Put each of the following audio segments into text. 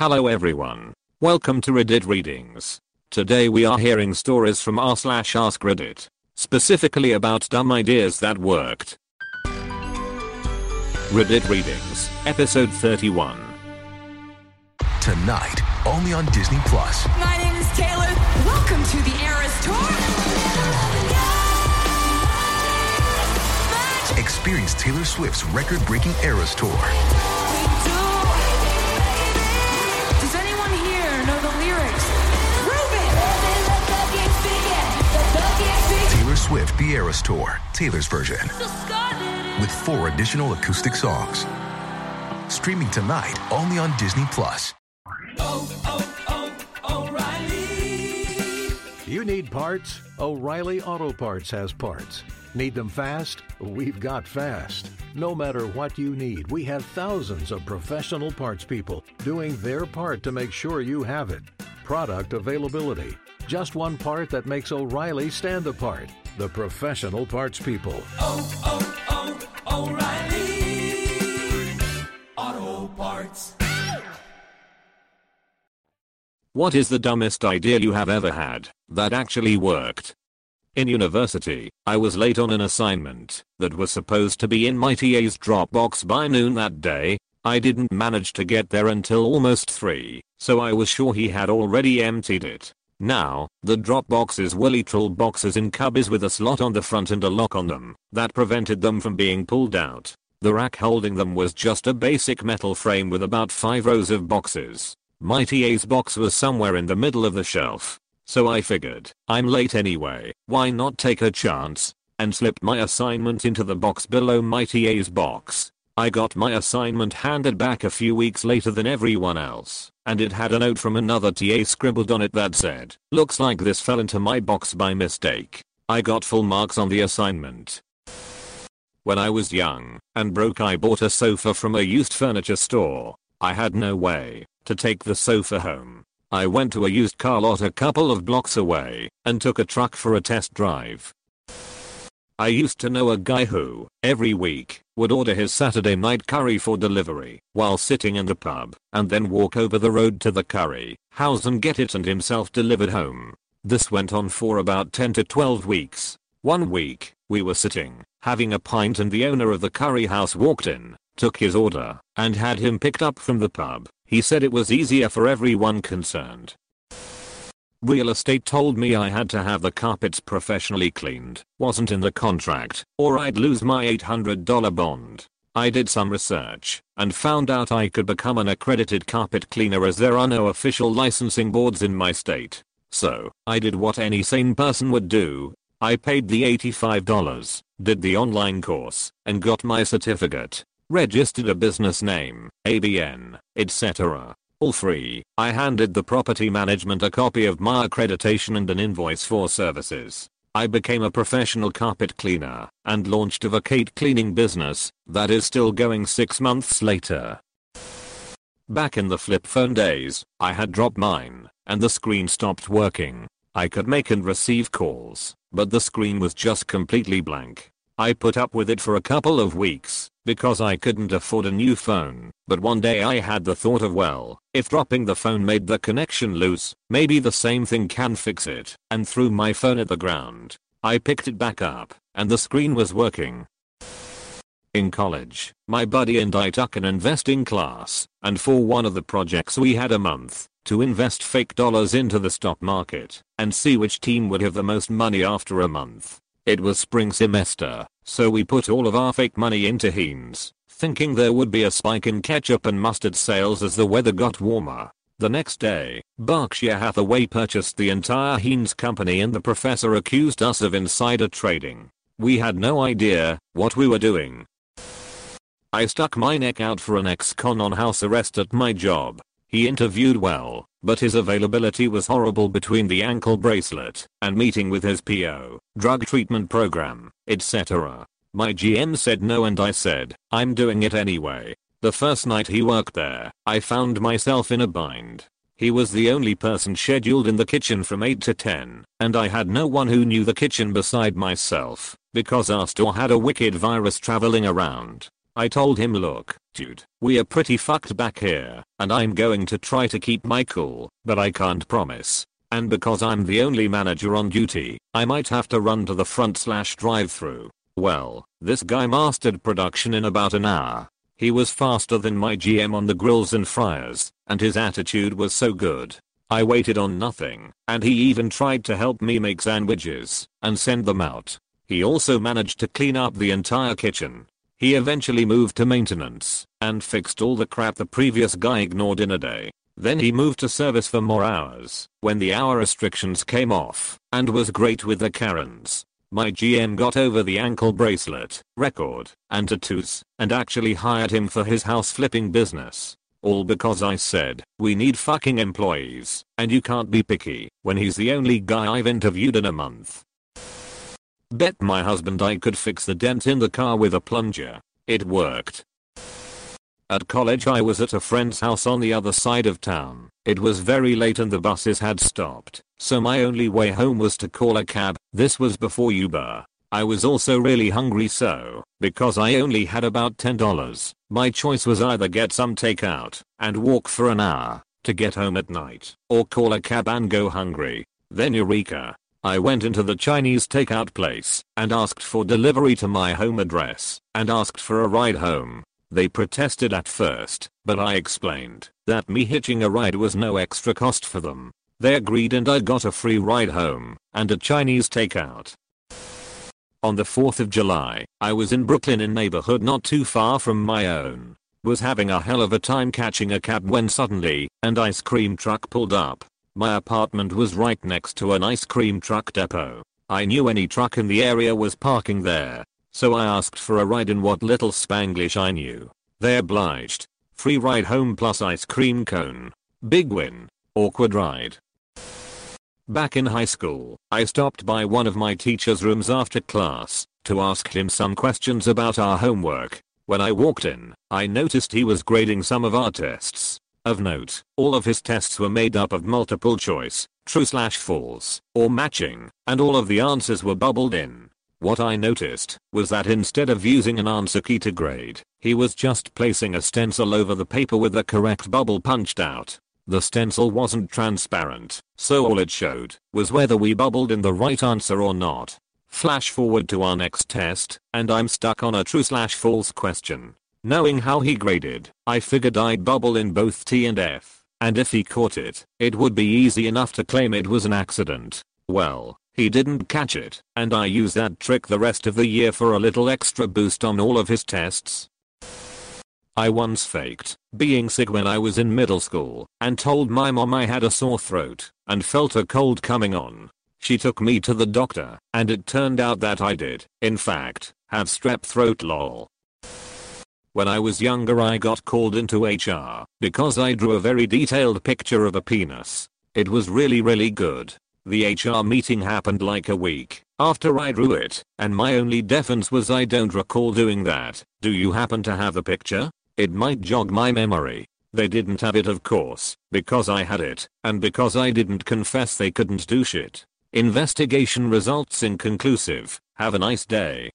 Hello everyone. Welcome to Reddit Readings. Today we are hearing stories from r slash ask Reddit. Specifically about dumb ideas that worked. Reddit Readings, episode 31. Tonight, only on Disney Plus. My name is Taylor. Welcome to the Eras Tour. Experience Taylor Swift's record-breaking Eras Tour. Swift The Eras Tour, Taylor's version, with four additional acoustic songs. Streaming tonight, only on Disney Plus. Oh, oh, oh, O'Reilly! You need parts? O'Reilly Auto Parts has parts. Need them fast? We've got fast. No matter what you need, we have thousands of professional parts people doing their part to make sure you have it. Product availability. Just one part that makes O'Reilly stand apart. The professional parts people. What is the dumbest idea you have ever had that actually worked? In university, I was late on an assignment that was supposed to be in my TA's Dropbox by noon that day. I didn't manage to get there until almost 3, so I was sure he had already emptied it. Now, the Dropbox is Willy Troll boxes in cubbies with a slot on the front and a lock on them that prevented them from being pulled out. The rack holding them was just a basic metal frame with about 5 rows of boxes. My TA's box was somewhere in the middle of the shelf. So I figured, I'm late anyway, why not take a chance? And slipped my assignment into the box below my TA's box. I got my assignment handed back a few weeks later than everyone else, and it had a note from another TA scribbled on it that said, looks like this fell into my box by mistake. I got full marks on the assignment. When I was young and broke I bought a sofa from a used furniture store. I had no way to take the sofa home. I went to a used car lot a couple of blocks away and took a truck for a test drive. I used to know a guy who, every week, would order his Saturday night curry for delivery while sitting in the pub and then walk over the road to the curry house and get it and himself delivered home. This went on for about 10 to 12 weeks. One week, we were sitting, having a pint and the owner of the curry house walked in, took his order, and had him picked up from the pub. He said it was easier for everyone concerned. Real estate told me I had to have the carpets professionally cleaned, wasn't in the contract, or I'd lose my $800 bond. I did some research and found out I could become an accredited carpet cleaner as there are no official licensing boards in my state. So, I did what any sane person would do. I paid the $85, did the online course, and got my certificate. Registered a business name, ABN, etc. All free. I handed the property management a copy of my accreditation and an invoice for services. I became a professional carpet cleaner and launched a vacate cleaning business that is still going 6 months later. Back in the flip phone days, I had dropped mine and the screen stopped working. I could make and receive calls, but the screen was just completely blank. I put up with it for a couple of weeks because I couldn't afford a new phone, but one day I had the thought of well, if dropping the phone made the connection loose, maybe the same thing can fix it, and threw my phone at the ground. I picked it back up, and the screen was working. In college, my buddy and I took an investing class, and for one of the projects we had a month to invest fake dollars into the stock market and see which team would have the most money after a month. It was spring semester, so we put all of our fake money into Heinz, thinking there would be a spike in ketchup and mustard sales as the weather got warmer. The next day, Berkshire Hathaway purchased the entire Heinz company and the professor accused us of insider trading. We had no idea what we were doing. I stuck my neck out for an ex-con on house arrest at my job. He interviewed well, but his availability was horrible between the ankle bracelet and meeting with his PO, drug treatment program, etc. My GM said no and I said, I'm doing it anyway. The first night he worked there, I found myself in a bind. He was the only person scheduled in the kitchen from 8 to 10, and I had no one who knew the kitchen beside myself, because our store had a wicked virus traveling around. I told him look, dude, we are pretty fucked back here, and I'm going to try to keep my cool, but I can't promise. And because I'm the only manager on duty, I might have to run to the front slash drive through. Well, this guy mastered production in about an hour. He was faster than my GM on the grills and fryers, and his attitude was so good. I waited on nothing, and he even tried to help me make sandwiches and send them out. He also managed to clean up the entire kitchen. He eventually moved to maintenance and fixed all the crap the previous guy ignored in a day. Then he moved to service for more hours when the hour restrictions came off and was great with the Karens. My GM got over the ankle bracelet, record, and tattoos, and actually hired him for his house flipping business. All because I said, we need fucking employees, and you can't be picky, when he's the only guy I've interviewed in a month. Bet my husband I could fix the dent in the car with a plunger. It worked. At college I was at a friend's house on the other side of town. It was very late and the buses had stopped, so my only way home was to call a cab. This was before Uber. I was also really hungry so, because I only had about $10, my choice was either get some takeout and walk for an hour to get home at night, or call a cab and go hungry. Then eureka. I went into the Chinese takeout place and asked for delivery to my home address and asked for a ride home. They protested at first, but I explained that me hitching a ride was no extra cost for them. They agreed and I got a free ride home and a Chinese takeout. On the 4th of July, I was in Brooklyn in neighborhood not too far from my own. Was having a hell of a time catching a cab when suddenly, an ice cream truck pulled up. My apartment was right next to an ice cream truck depot. I knew any truck in the area was parking there, so I asked for a ride in what little Spanglish I knew. They obliged. Free ride home plus ice cream cone. Big win. Awkward ride. Back in high school, I stopped by one of my teacher's rooms after class to ask him some questions about our homework. When I walked in, I noticed he was grading some of our tests. Of note, all of his tests were made up of multiple choice, true slash false, or matching, and all of the answers were bubbled in. What I noticed was that instead of using an answer key to grade, he was just placing a stencil over the paper with the correct bubble punched out. The stencil wasn't transparent, so all it showed was whether we bubbled in the right answer or not. Flash forward to our next test, and I'm stuck on a true slash false question. Knowing how he graded, I figured I'd bubble in both T and F, and if he caught it, it would be easy enough to claim it was an accident. Well, he didn't catch it, and I used that trick the rest of the year for a little extra boost on all of his tests. I once faked being sick when I was in middle school and told my mom I had a sore throat and felt a cold coming on. She took me to the doctor and it turned out that I did, in fact, have strep throat lol. When I was younger I got called into HR because I drew a very detailed picture of a penis. It was really really good the HR meeting happened like a week after I drew it, and my only defense was I don't recall doing that. Do you happen to have the picture? It might jog my memory. They didn't have it of course, because I had it, and because I didn't confess they couldn't do shit. Investigation results inconclusive. Have a nice day.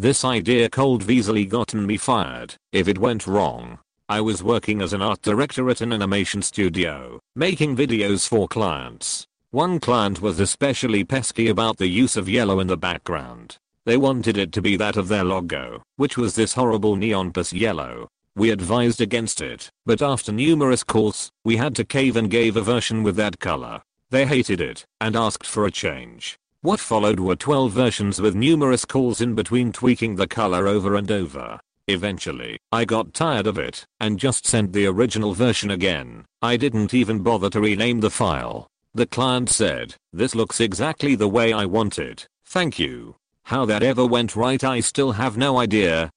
This idea cold easily gotten me fired if it went wrong. I was working as an art director at an animation studio, making videos for clients. One client was especially pesky about the use of yellow in the background. They wanted it to be that of their logo, which was this horrible neon plus yellow. We advised against it, but after numerous calls, we had to cave and gave a version with that color. They hated it and asked for a change. What followed were 12 versions with numerous calls in between tweaking the color over and over. Eventually, I got tired of it and just sent the original version again. I didn't even bother to rename the file. The client said, this looks exactly the way I wanted, thank you. How that ever went right I still have no idea.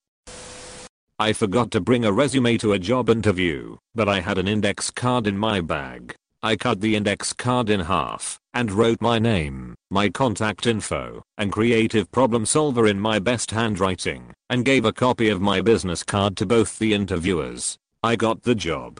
I forgot to bring a resume to a job interview, but I had an index card in my bag. I cut the index card in half and wrote my name, my contact info, and creative problem solver in my best handwriting and gave a copy of my business card to both the interviewers. I got the job.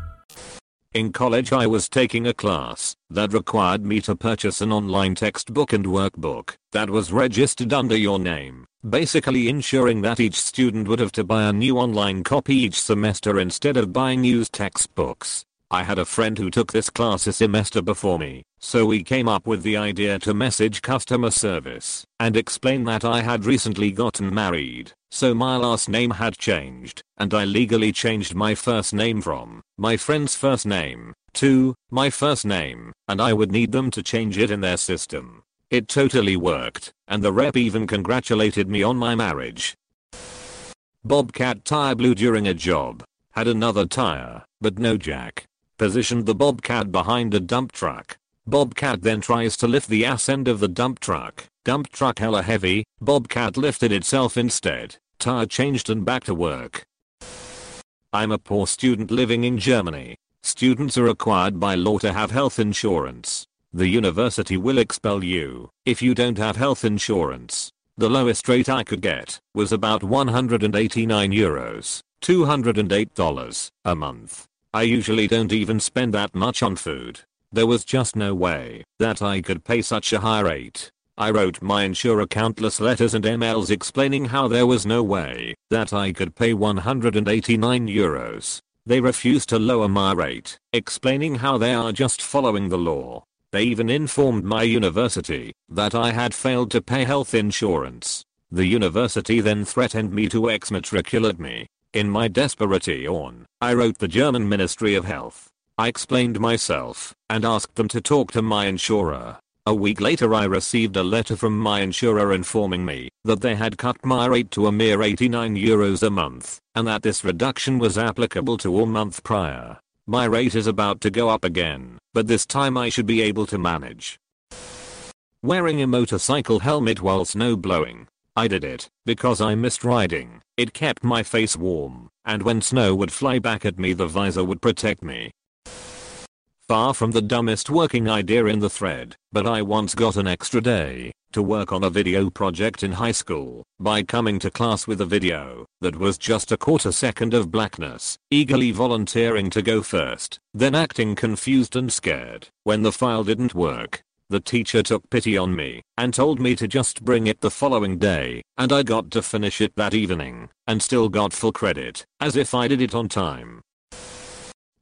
In college I was taking a class that required me to purchase an online textbook and workbook that was registered under your name, basically ensuring that each student would have to buy a new online copy each semester instead of buying used textbooks. I had a friend who took this class a semester before me, so we came up with the idea to message customer service and explain that I had recently gotten married, so my last name had changed, and I legally changed my first name from my friend's first name to my first name, and I would need them to change it in their system. It totally worked, and the rep even congratulated me on my marriage. Bobcat tire blew during a job. Had another tire, but no jack positioned the Bobcat behind a dump truck. Bobcat then tries to lift the ass end of the dump truck. Dump truck hella heavy, Bobcat lifted itself instead. Tire changed and back to work. I'm a poor student living in Germany. Students are required by law to have health insurance. The university will expel you if you don't have health insurance. The lowest rate I could get was about 189 euros, $208 a month. I usually don't even spend that much on food. There was just no way that I could pay such a high rate. I wrote my insurer countless letters and emails explaining how there was no way that I could pay 189 euros. They refused to lower my rate, explaining how they are just following the law. They even informed my university that I had failed to pay health insurance. The university then threatened me to exmatriculate me in my desperation, I wrote the German Ministry of Health. I explained myself and asked them to talk to my insurer. A week later I received a letter from my insurer informing me that they had cut my rate to a mere 89 euros a month and that this reduction was applicable to all month prior. My rate is about to go up again, but this time I should be able to manage. Wearing a motorcycle helmet while snow blowing. I did it because I missed riding. It kept my face warm, and when snow would fly back at me the visor would protect me. Far from the dumbest working idea in the thread, but I once got an extra day to work on a video project in high school by coming to class with a video that was just a quarter second of blackness, eagerly volunteering to go first, then acting confused and scared when the file didn't work, the teacher took pity on me and told me to just bring it the following day, and I got to finish it that evening, and still got full credit, as if I did it on time.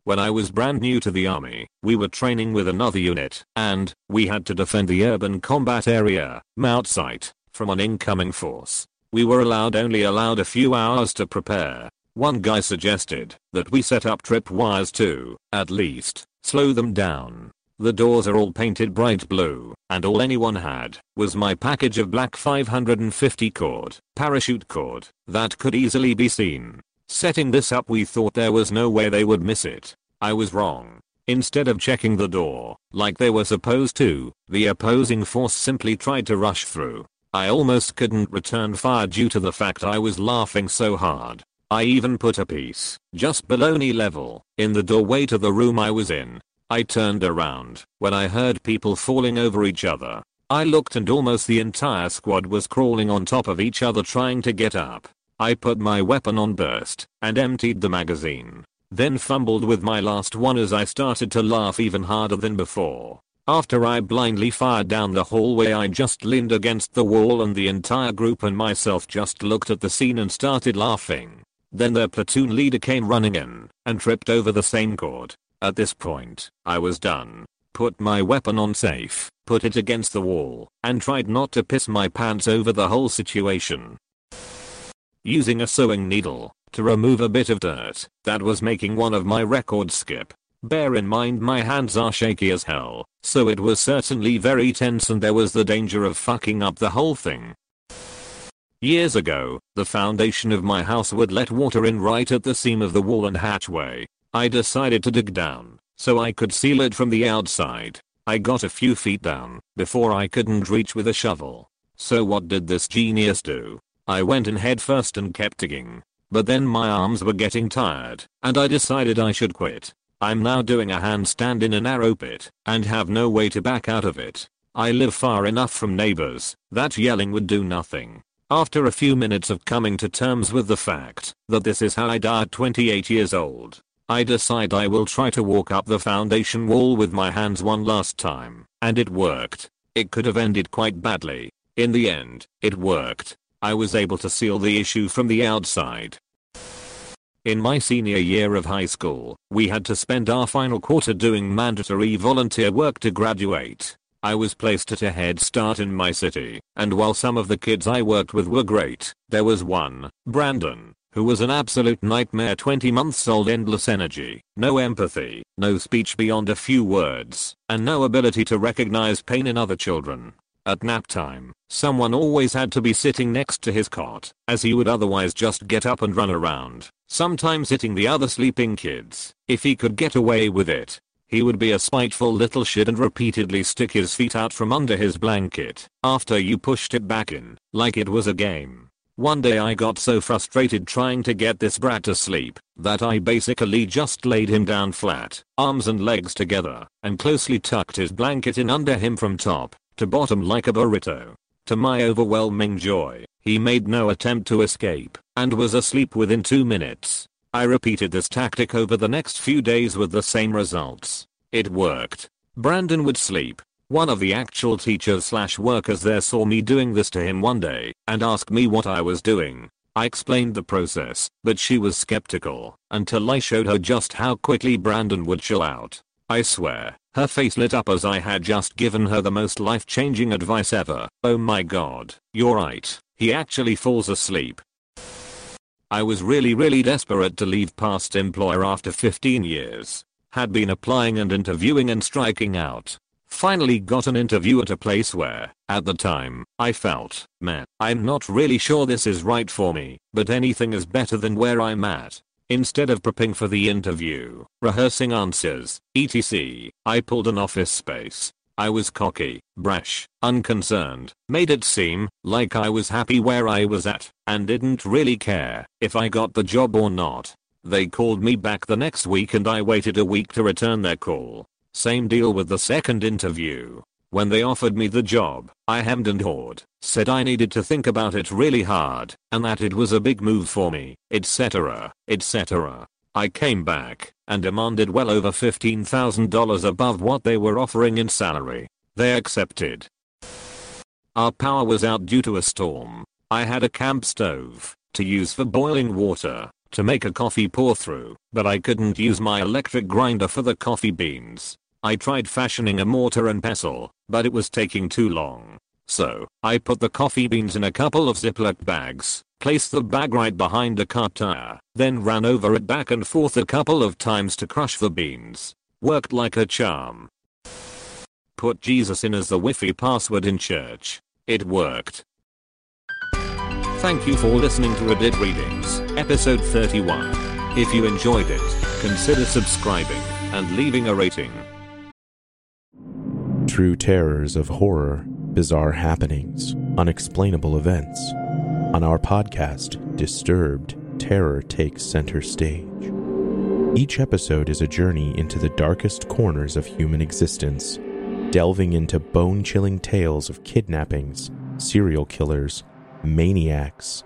When I was brand new to the army, we were training with another unit, and we had to defend the urban combat area, MOUT Site, from an incoming force. We were allowed only allowed a few hours to prepare. One guy suggested that we set up tripwires to, at least, slow them down. The doors are all painted bright blue, and all anyone had was my package of black 550 cord, parachute cord, that could easily be seen. Setting this up we thought there was no way they would miss it. I was wrong. Instead of checking the door, like they were supposed to, the opposing force simply tried to rush through. I almost couldn't return fire due to the fact I was laughing so hard. I even put a piece, just below knee level, in the doorway to the room I was in, I turned around when I heard people falling over each other. I looked and almost the entire squad was crawling on top of each other trying to get up. I put my weapon on burst and emptied the magazine. Then fumbled with my last one as I started to laugh even harder than before. After I blindly fired down the hallway I just leaned against the wall and the entire group and myself just looked at the scene and started laughing. Then their platoon leader came running in and tripped over the same cord. At this point, I was done. Put my weapon on safe, put it against the wall, and tried not to piss my pants over the whole situation. Using a sewing needle to remove a bit of dirt that was making one of my records skip. Bear in mind my hands are shaky as hell, so it was certainly very tense and there was the danger of fucking up the whole thing. Years ago, the foundation of my house would let water in right at the seam of the wall and hatchway, I decided to dig down so I could seal it from the outside. I got a few feet down before I couldn't reach with a shovel. So what did this genius do? I went in head first and kept digging. But then my arms were getting tired, and I decided I should quit. I'm now doing a handstand in a narrow pit, and have no way to back out of it. I live far enough from neighbors that yelling would do nothing. After a few minutes of coming to terms with the fact that this is how I die at 28 years old, I decide I will try to walk up the foundation wall with my hands one last time, and it worked. It could have ended quite badly. In the end, it worked. I was able to seal the issue from the outside. In my senior year of high school, we had to spend our final quarter doing mandatory volunteer work to graduate. I was placed at a head start in my city, and while some of the kids I worked with were great, there was one, Brandon, who was an absolute nightmare 20 months old endless energy, no empathy, no speech beyond a few words, and no ability to recognize pain in other children. At nap time, someone always had to be sitting next to his cot, as he would otherwise just get up and run around, sometimes hitting the other sleeping kids, if he could get away with it. He would be a spiteful little shit and repeatedly stick his feet out from under his blanket after you pushed it back in, like it was a game. One day I got so frustrated trying to get this brat to sleep that I basically just laid him down flat, arms and legs together, and closely tucked his blanket in under him from top to bottom like a burrito. To my overwhelming joy, he made no attempt to escape and was asleep within 2 minutes. I repeated this tactic over the next few days with the same results. It worked. Brandon would sleep, one of the actual teachers slash workers there saw me doing this to him one day and asked me what I was doing. I explained the process, but she was skeptical until I showed her just how quickly Brandon would chill out. I swear, her face lit up as I had just given her the most life-changing advice ever. Oh my god, you're right. He actually falls asleep. I was really really desperate to leave past employer after 15 years. Had been applying and interviewing and striking out. Finally got an interview at a place where, at the time, I felt, man, I'm not really sure this is right for me, but anything is better than where I'm at. Instead of prepping for the interview, rehearsing answers, etc., I pulled an office space. I was cocky, brash, unconcerned, made it seem like I was happy where I was at, and didn't really care if I got the job or not. They called me back the next week and I waited a week to return their call. Same deal with the second interview. When they offered me the job, I hemmed and hawed, said I needed to think about it really hard, and that it was a big move for me, etc., etc. I came back and demanded well over $15,000 above what they were offering in salary. They accepted. Our power was out due to a storm. I had a camp stove to use for boiling water to make a coffee pour through, but I couldn't use my electric grinder for the coffee beans. I tried fashioning a mortar and pestle, but it was taking too long. So, I put the coffee beans in a couple of Ziploc bags, placed the bag right behind a car tire, then ran over it back and forth a couple of times to crush the beans. Worked like a charm. Put Jesus in as the Wi-Fi password in church. It worked. Thank you for listening to Reddit Readings, episode 31. If you enjoyed it, consider subscribing and leaving a rating. True terrors of horror, bizarre happenings, unexplainable events. On our podcast, Disturbed, terror takes center stage. Each episode is a journey into the darkest corners of human existence, delving into bone chilling tales of kidnappings, serial killers, maniacs,